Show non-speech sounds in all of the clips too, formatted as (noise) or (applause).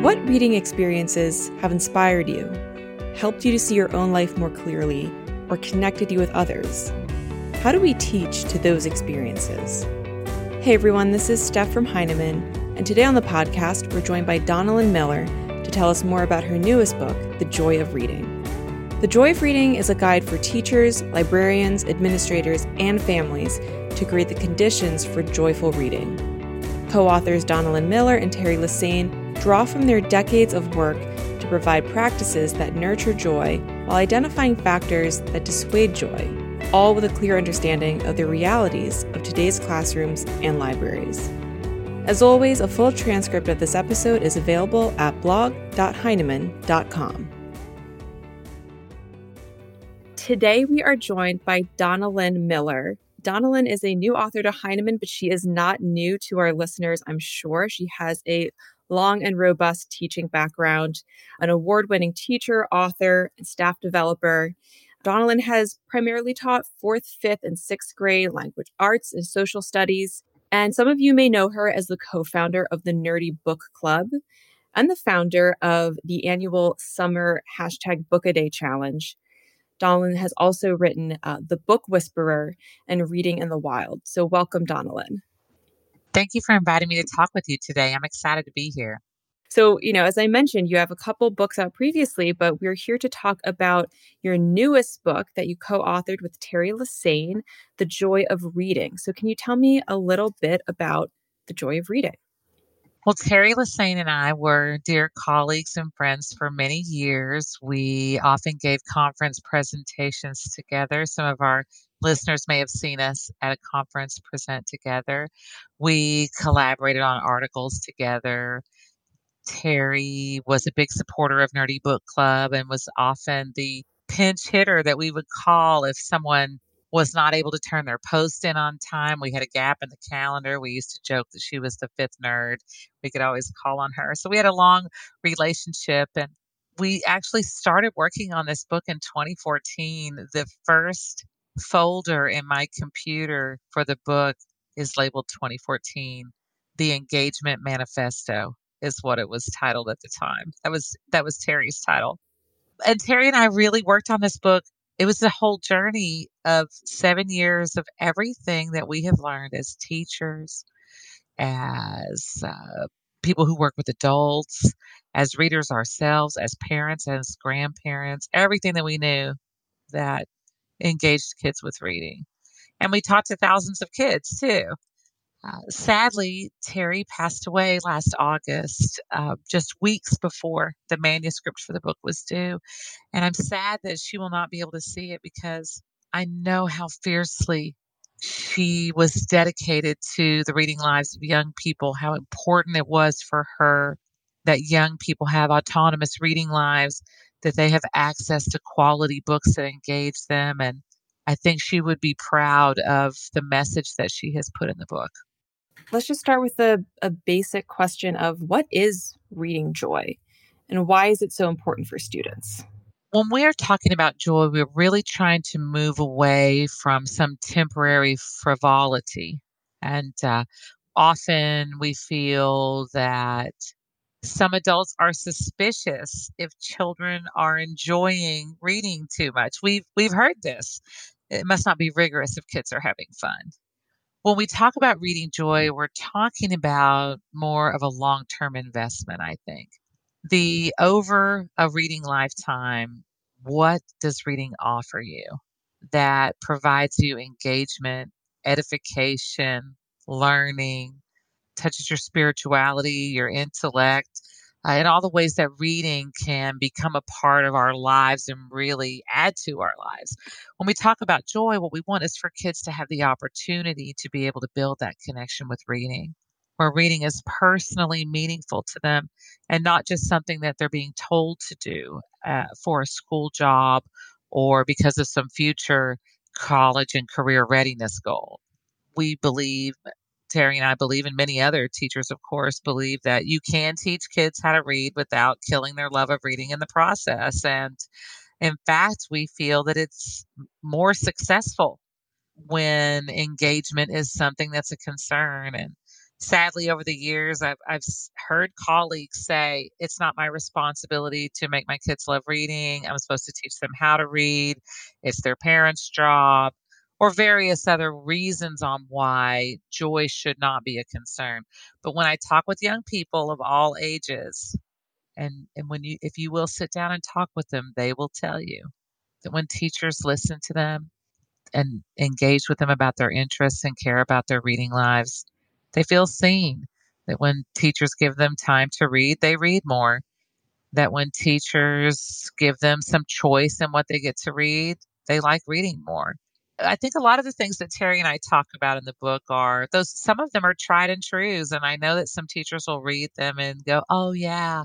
What reading experiences have inspired you, helped you to see your own life more clearly, or connected you with others? How do we teach to those experiences? Hey everyone, this is Steph from Heinemann, and today on the podcast, we're joined by Donalyn Miller to tell us more about her newest book, The Joy of Reading. The Joy of Reading is a guide for teachers, librarians, administrators, and families to create the conditions for joyful reading. Co authors Donalyn Miller and Teri Lesesne draw from their decades of work to provide practices that nurture joy while identifying factors that dissuade joy, all with a clear understanding of the realities of today's classrooms and libraries. As always, a full transcript of this episode is available at blog.heinemann.com. Today, we are joined by Donalyn Miller. Donalyn is a new author to Heinemann, but she is not new to our listeners, I'm sure. She has a long and robust teaching background, an award winning teacher, author, and staff developer. Donalyn has primarily taught fourth, fifth, and sixth grade language arts and social studies. And some of you may know her as the co founder of the Nerdy Book Club and the founder of the annual summer hashtag Book a Day challenge. Donalyn has also written uh, The Book Whisperer and Reading in the Wild. So, welcome, Donalyn. Thank you for inviting me to talk with you today. I'm excited to be here. So, you know, as I mentioned, you have a couple books out previously, but we're here to talk about your newest book that you co authored with Teri Lesesne, The Joy of Reading. So, can you tell me a little bit about The Joy of Reading? Well, Teri Lesesne and I were dear colleagues and friends for many years. We often gave conference presentations together. Some of our listeners may have seen us at a conference present together. We collaborated on articles together. Teri was a big supporter of Nerdy Book Club and was often the pinch hitter that we would call if someone was not able to turn their post in on time. We had a gap in the calendar. We used to joke that she was the fifth nerd. We could always call on her. So we had a long relationship and we actually started working on this book in 2014. The first folder in my computer for the book is labeled 2014. The Engagement Manifesto is what it was titled at the time. That was that was Teri's title. And Teri and I really worked on this book. It was a whole journey of 7 years of everything that we have learned as teachers, as uh, people who work with adults, as readers ourselves, as parents, as grandparents, everything that we knew that engaged kids with reading. And we talked to thousands of kids too. Uh, sadly, Teri passed away last August, uh, just weeks before the manuscript for the book was due. And I'm sad that she will not be able to see it because I know how fiercely she was dedicated to the reading lives of young people, how important it was for her that young people have autonomous reading lives, that they have access to quality books that engage them. And I think she would be proud of the message that she has put in the book. Let's just start with a, a basic question of what is reading joy and why is it so important for students? When we're talking about joy, we're really trying to move away from some temporary frivolity. And uh, often we feel that some adults are suspicious if children are enjoying reading too much. We've we've heard this. It must not be rigorous if kids are having fun. When we talk about reading joy, we're talking about more of a long-term investment, I think. The over a reading lifetime, what does reading offer you that provides you engagement, edification, learning, touches your spirituality, your intellect, uh, and all the ways that reading can become a part of our lives and really add to our lives. When we talk about joy, what we want is for kids to have the opportunity to be able to build that connection with reading. where reading is personally meaningful to them and not just something that they're being told to do uh, for a school job or because of some future college and career readiness goal. We believe, Teri and I believe, and many other teachers, of course, believe that you can teach kids how to read without killing their love of reading in the process. And in fact, we feel that it's more successful when engagement is something that's a concern. And sadly, over the years, I've, I've heard colleagues say, it's not my responsibility to make my kids love reading. I'm supposed to teach them how to read. It's their parents' job, or various other reasons on why joy should not be a concern. But when I talk with young people of all ages, and, and when you if you will sit down and talk with them, they will tell you that when teachers listen to them and engage with them about their interests and care about their reading lives, they feel seen. That when teachers give them time to read, they read more. That when teachers give them some choice in what they get to read, they like reading more. I think a lot of the things that Teri and I talk about in the book are those some of them are tried and trues and I know that some teachers will read them and go, "Oh yeah,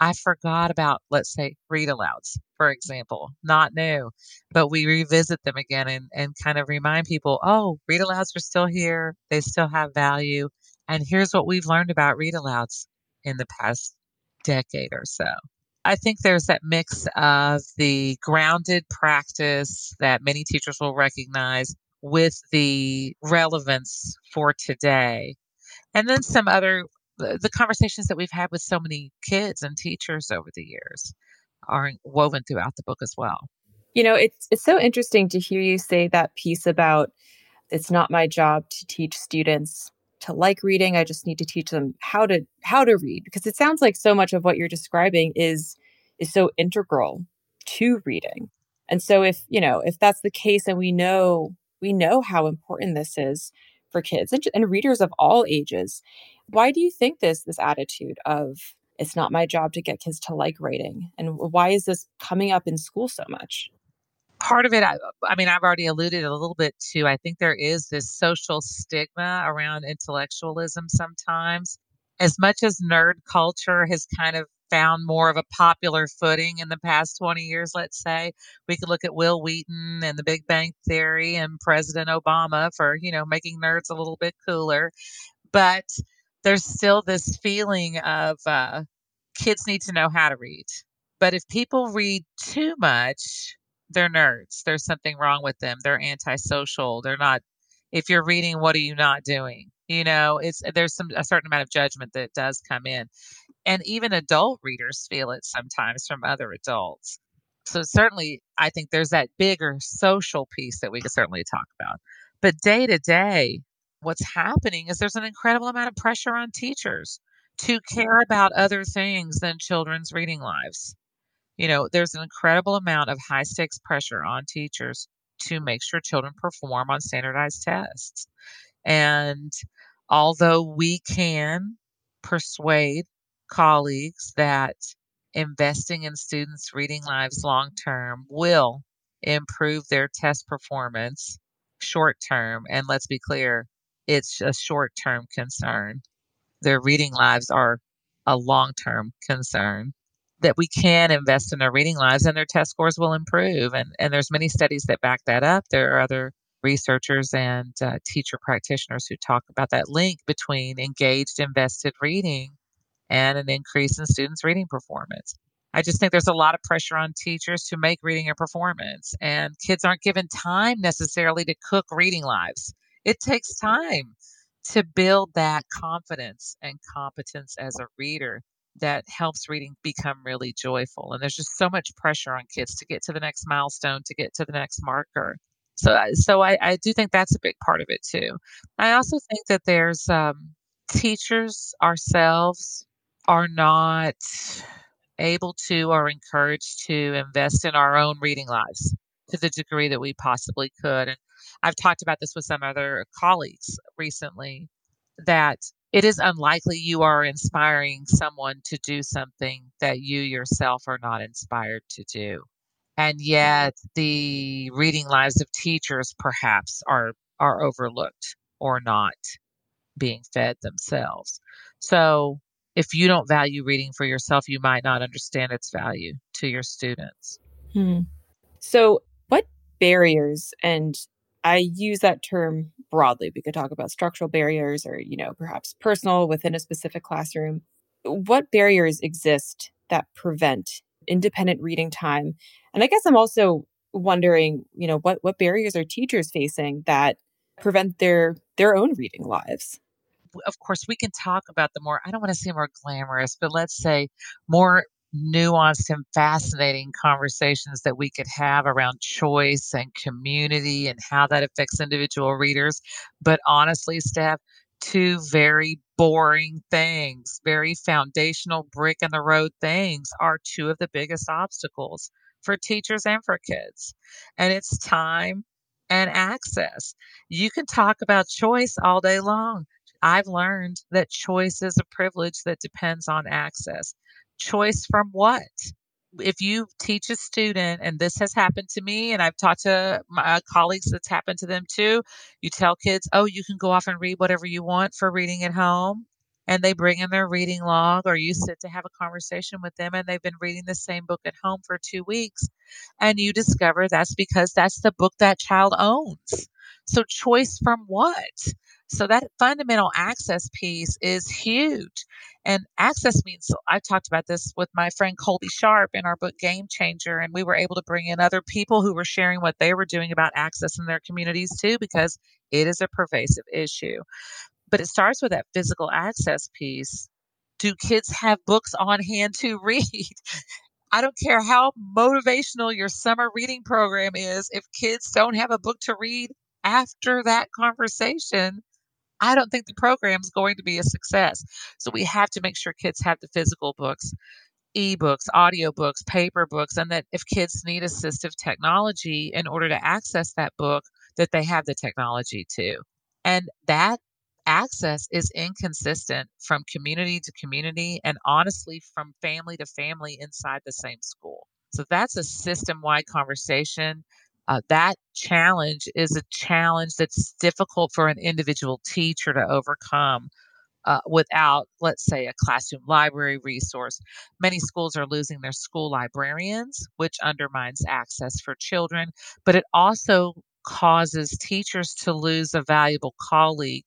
I forgot about, let's say, read alouds, for example, not new, but we revisit them again and, and kind of remind people, oh, read alouds are still here. They still have value. And here's what we've learned about read alouds in the past decade or so. I think there's that mix of the grounded practice that many teachers will recognize with the relevance for today. And then some other the, conversations that we've had with so many kids and teachers over the years are woven throughout the book as well. You know, it's it's so interesting to hear you say that piece about it's not my job to teach students to like reading. I just need to teach them how to how to read because it sounds like so much of what you're describing is is so integral to reading. And so if, you know, if that's the case and we know we know how important this is for kids and, and readers of all ages, why do you think this this attitude of it's not my job to get kids to like writing and why is this coming up in school so much? Part of it, I, I mean, I've already alluded a little bit to. I think there is this social stigma around intellectualism sometimes. As much as nerd culture has kind of found more of a popular footing in the past 20 years, let's say. We could look at Wil Wheaton and the Big Bang Theory and President Obama for, you know, making nerds a little bit cooler. But there's still this feeling of uh, kids need to know how to read. But if people read too much, they're nerds. There's something wrong with them. They're antisocial. They're not. If you're reading, what are you not doing? You know, it's there's some a certain amount of judgment that does come in, and even adult readers feel it sometimes from other adults. So certainly, I think there's that bigger social piece that we could certainly talk about. But day to day, what's happening is there's an incredible amount of pressure on teachers to care about other things than children's reading lives. You know, there's an incredible amount of high stakes pressure on teachers to make sure children perform on standardized tests. And although we can persuade colleagues that investing in students' reading lives long term will improve their test performance short term. And let's be clear, it's a short term concern. Their reading lives are a long term concern. That we can invest in their reading lives and their test scores will improve. And, and there's many studies that back that up. There are other researchers and uh, teacher practitioners who talk about that link between engaged, invested reading and an increase in students' reading performance. I just think there's a lot of pressure on teachers to make reading a performance, and kids aren't given time necessarily to cook reading lives. It takes time to build that confidence and competence as a reader that helps reading become really joyful. And there's just so much pressure on kids to get to the next milestone, to get to the next marker. So, so I, I do think that's a big part of it too. I also think that there's um, teachers ourselves are not able to or encouraged to invest in our own reading lives to the degree that we possibly could. And I've talked about this with some other colleagues recently that it is unlikely you are inspiring someone to do something that you yourself are not inspired to do. And yet the reading lives of teachers perhaps are are overlooked or not being fed themselves. So if you don't value reading for yourself, you might not understand its value to your students. Hmm. So, what barriers, and I use that term broadly, we could talk about structural barriers or, you know, perhaps personal within a specific classroom. What barriers exist that prevent independent reading time? And I guess I'm also wondering, you know, what what barriers are teachers facing that prevent their their own reading lives? of course, we can talk about the more, I don't want to say more glamorous, but let's say more nuanced and fascinating conversations that we could have around choice and community and how that affects individual readers. But honestly, Steph, two very boring things, very foundational brick in the road things are two of the biggest obstacles for teachers and for kids. And it's time and access. You can talk about choice all day long. I've learned that choice is a privilege that depends on access. Choice from what? If you teach a student, and this has happened to me, and I've taught to my uh, colleagues that's happened to them too, you tell kids, oh, you can go off and read whatever you want for reading at home and they bring in their reading log or you sit to have a conversation with them and they've been reading the same book at home for two weeks and you discover that's because that's the book that child owns so choice from what so that fundamental access piece is huge. And access means I talked about this with my friend Colby Sharp in our book Game Changer, and we were able to bring in other people who were sharing what they were doing about access in their communities too, because it is a pervasive issue. But it starts with that physical access piece. Do kids have books on hand to (laughs) read? I don't care how motivational your summer reading program is, if kids don't have a book to read after that conversation, I don't think the program is going to be a success. So we have to make sure kids have the physical books, ebooks, audiobooks, paper books, and that if kids need assistive technology in order to access that book, that they have the technology too. And that access is inconsistent from community to community and honestly from family to family inside the same school. So that's a system wide conversation uh, that challenge is a challenge that's difficult for an individual teacher to overcome uh, without, let's say, a classroom library resource. Many schools are losing their school librarians, which undermines access for children, but it also causes teachers to lose a valuable colleague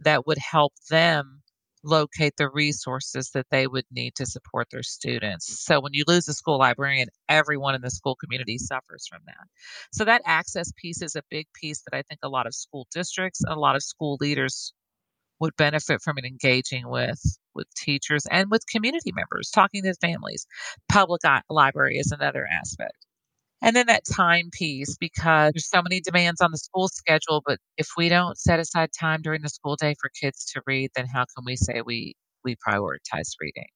that would help them locate the resources that they would need to support their students. So when you lose a school librarian, everyone in the school community suffers from that. So that access piece is a big piece that I think a lot of school districts, a lot of school leaders would benefit from engaging with with teachers and with community members, talking to families. Public library is another aspect. And then that time piece, because there's mm-hmm. so many demands on the school schedule, but if we don't set aside time during the school day for kids to read, then how can we say we we prioritize reading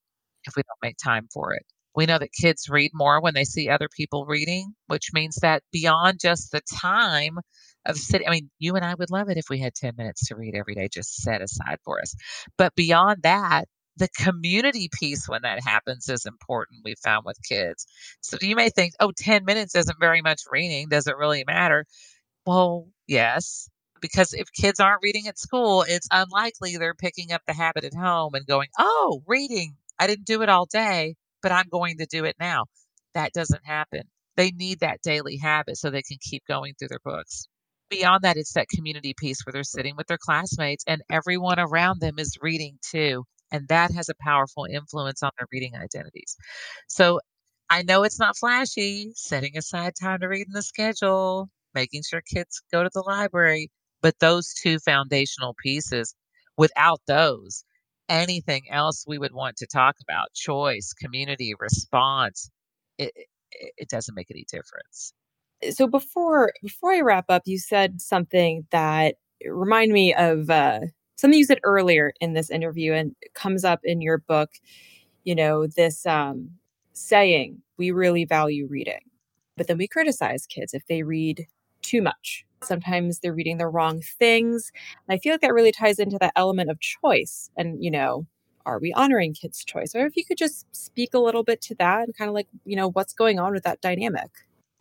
if we don't make time for it? We know that kids read more when they see other people reading, which means that beyond just the time of sitting, I mean, you and I would love it if we had 10 minutes to read every day just set aside for us. But beyond that, the community piece when that happens is important we found with kids. So you may think oh 10 minutes isn't very much reading does it really matter? Well yes because if kids aren't reading at school it's unlikely they're picking up the habit at home and going oh reading i didn't do it all day but i'm going to do it now. That doesn't happen. They need that daily habit so they can keep going through their books. Beyond that it's that community piece where they're sitting with their classmates and everyone around them is reading too and that has a powerful influence on their reading identities. So I know it's not flashy, setting aside time to read in the schedule, making sure kids go to the library, but those two foundational pieces, without those, anything else we would want to talk about, choice, community, response, it, it, it doesn't make any difference. So before before I wrap up, you said something that remind me of uh, something you said earlier in this interview and comes up in your book, you know, this um, saying, we really value reading, but then we criticize kids if they read too much. Sometimes they're reading the wrong things. And I feel like that really ties into that element of choice. And, you know, are we honoring kids' choice? Or if you could just speak a little bit to that and kind of like, you know, what's going on with that dynamic?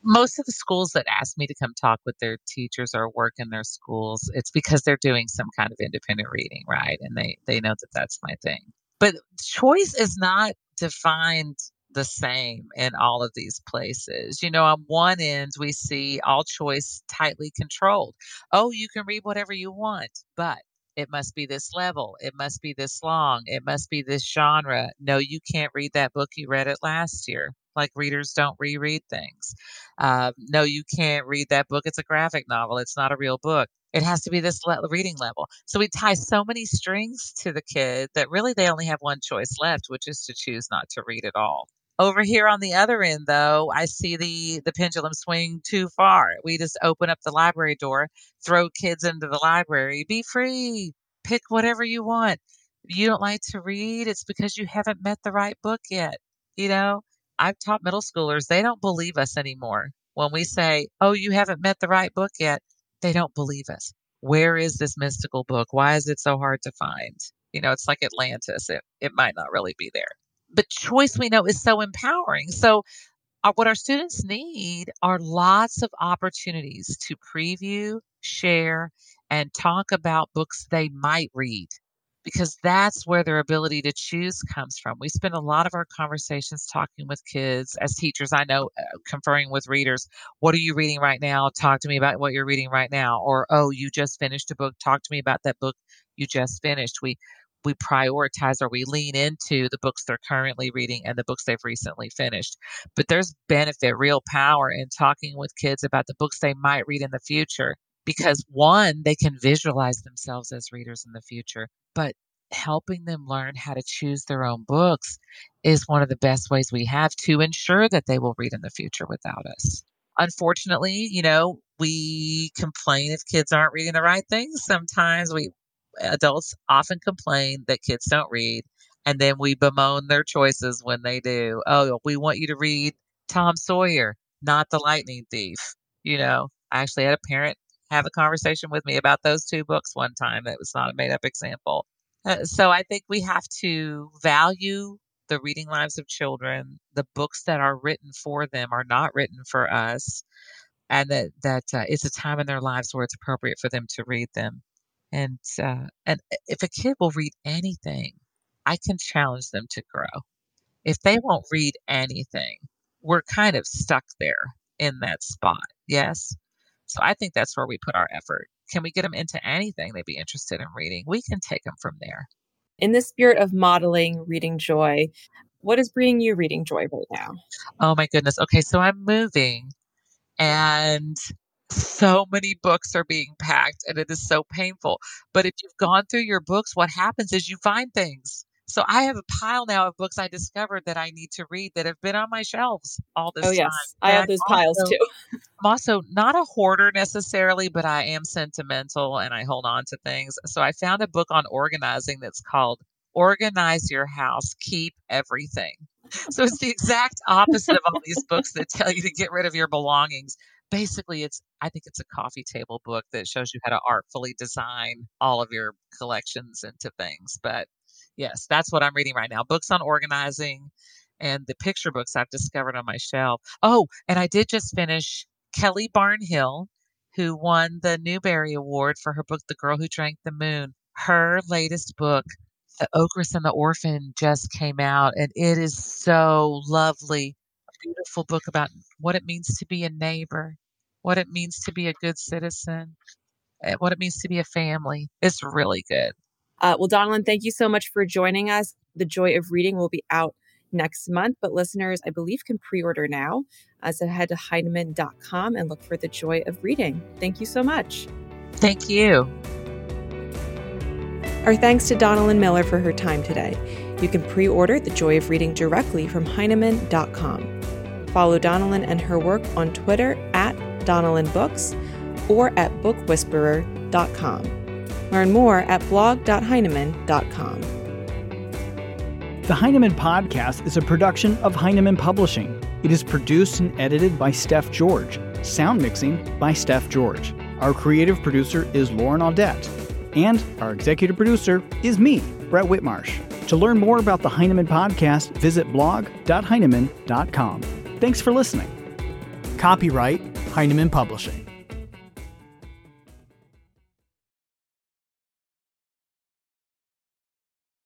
Most of the schools that ask me to come talk with their teachers or work in their schools, it's because they're doing some kind of independent reading, right? And they they know that that's my thing. But choice is not defined the same in all of these places. You know, on one end, we see all choice tightly controlled. Oh, you can read whatever you want, but it must be this level. It must be this long. It must be this genre. No, you can't read that book. You read it last year. Like readers don't reread things. Uh, no, you can't read that book. It's a graphic novel. It's not a real book. It has to be this le- reading level. So we tie so many strings to the kid that really they only have one choice left, which is to choose not to read at all. Over here on the other end, though, I see the the pendulum swing too far. We just open up the library door, throw kids into the library, be free, pick whatever you want. You don't like to read, it's because you haven't met the right book yet. You know, I've taught middle schoolers, they don't believe us anymore. When we say, "Oh, you haven't met the right book yet," they don't believe us. Where is this mystical book? Why is it so hard to find? You know, it's like Atlantis. It it might not really be there but choice we know is so empowering. So, uh, what our students need are lots of opportunities to preview, share, and talk about books they might read because that's where their ability to choose comes from. We spend a lot of our conversations talking with kids as teachers. I know, uh, conferring with readers. What are you reading right now? Talk to me about what you're reading right now. Or, oh, you just finished a book. Talk to me about that book you just finished. We we prioritize or we lean into the books they're currently reading and the books they've recently finished. But there's benefit, real power in talking with kids about the books they might read in the future because one, they can visualize themselves as readers in the future, but helping them learn how to choose their own books is one of the best ways we have to ensure that they will read in the future without us. Unfortunately, you know, we complain if kids aren't reading the right things. Sometimes we adults often complain that kids don't read, and then we bemoan their choices when they do. Oh, we want you to read Tom Sawyer, not The Lightning Thief. You know, I actually had a parent have a conversation with me about those two books one time. It was not a made up example. Uh, so I think we have to value the reading lives of children. The books that are written for them are not written for us, and that that uh, it's a time in their lives where it's appropriate for them to read them. And uh, and if a kid will read anything, I can challenge them to grow. If they won't read anything, we're kind of stuck there in that spot. Yes. So I think that's where we put our effort. Can we get them into anything they'd be interested in reading? We can take them from there. In the spirit of modeling reading joy, what is bringing you reading joy right now? Oh my goodness. Okay, so I'm moving and so many books are being packed and it is so painful. But if you've gone through your books, what happens is you find things. So I have a pile now of books I discovered that I need to read that have been on my shelves all oh, this oh, yes. time. I have those also, piles too. I'm also not a hoarder necessarily, but I am sentimental and I hold on to things. So I found a book on organizing that's called Organize Your House, Keep Everything. So it's the exact opposite of all these books that tell you to get rid of your belongings basically it's i think it's a coffee table book that shows you how to artfully design all of your collections into things but yes that's what i'm reading right now books on organizing and the picture books i've discovered on my shelf oh and i did just finish kelly barnhill who won the newbery award for her book the girl who drank the moon her latest book the ogress and the orphan just came out and it is so lovely beautiful book about what it means to be a neighbor what it means to be a good citizen, eh, what it means to be a family. It's really good. Uh, well, Donalyn, thank you so much for joining us. The Joy of Reading will be out next month, but listeners, I believe, can pre order now. Uh, so head to Heinemann.com and look for The Joy of Reading. Thank you so much. Thank you. Our thanks to Donalyn Miller for her time today. You can pre order The Joy of Reading directly from Heinemann.com. Follow Donalyn and her work on Twitter at Donalyn Books, or at bookwhisperer.com. Learn more at blog.heinemann.com. The Heinemann Podcast is a production of Heinemann Publishing. It is produced and edited by Steph George. Sound mixing by Steph George. Our creative producer is Lauren Audette. And our executive producer is me, Brett Whitmarsh. To learn more about the Heinemann Podcast, visit blog.heinemann.com. Thanks for listening. Copyright Heinemann Publishing.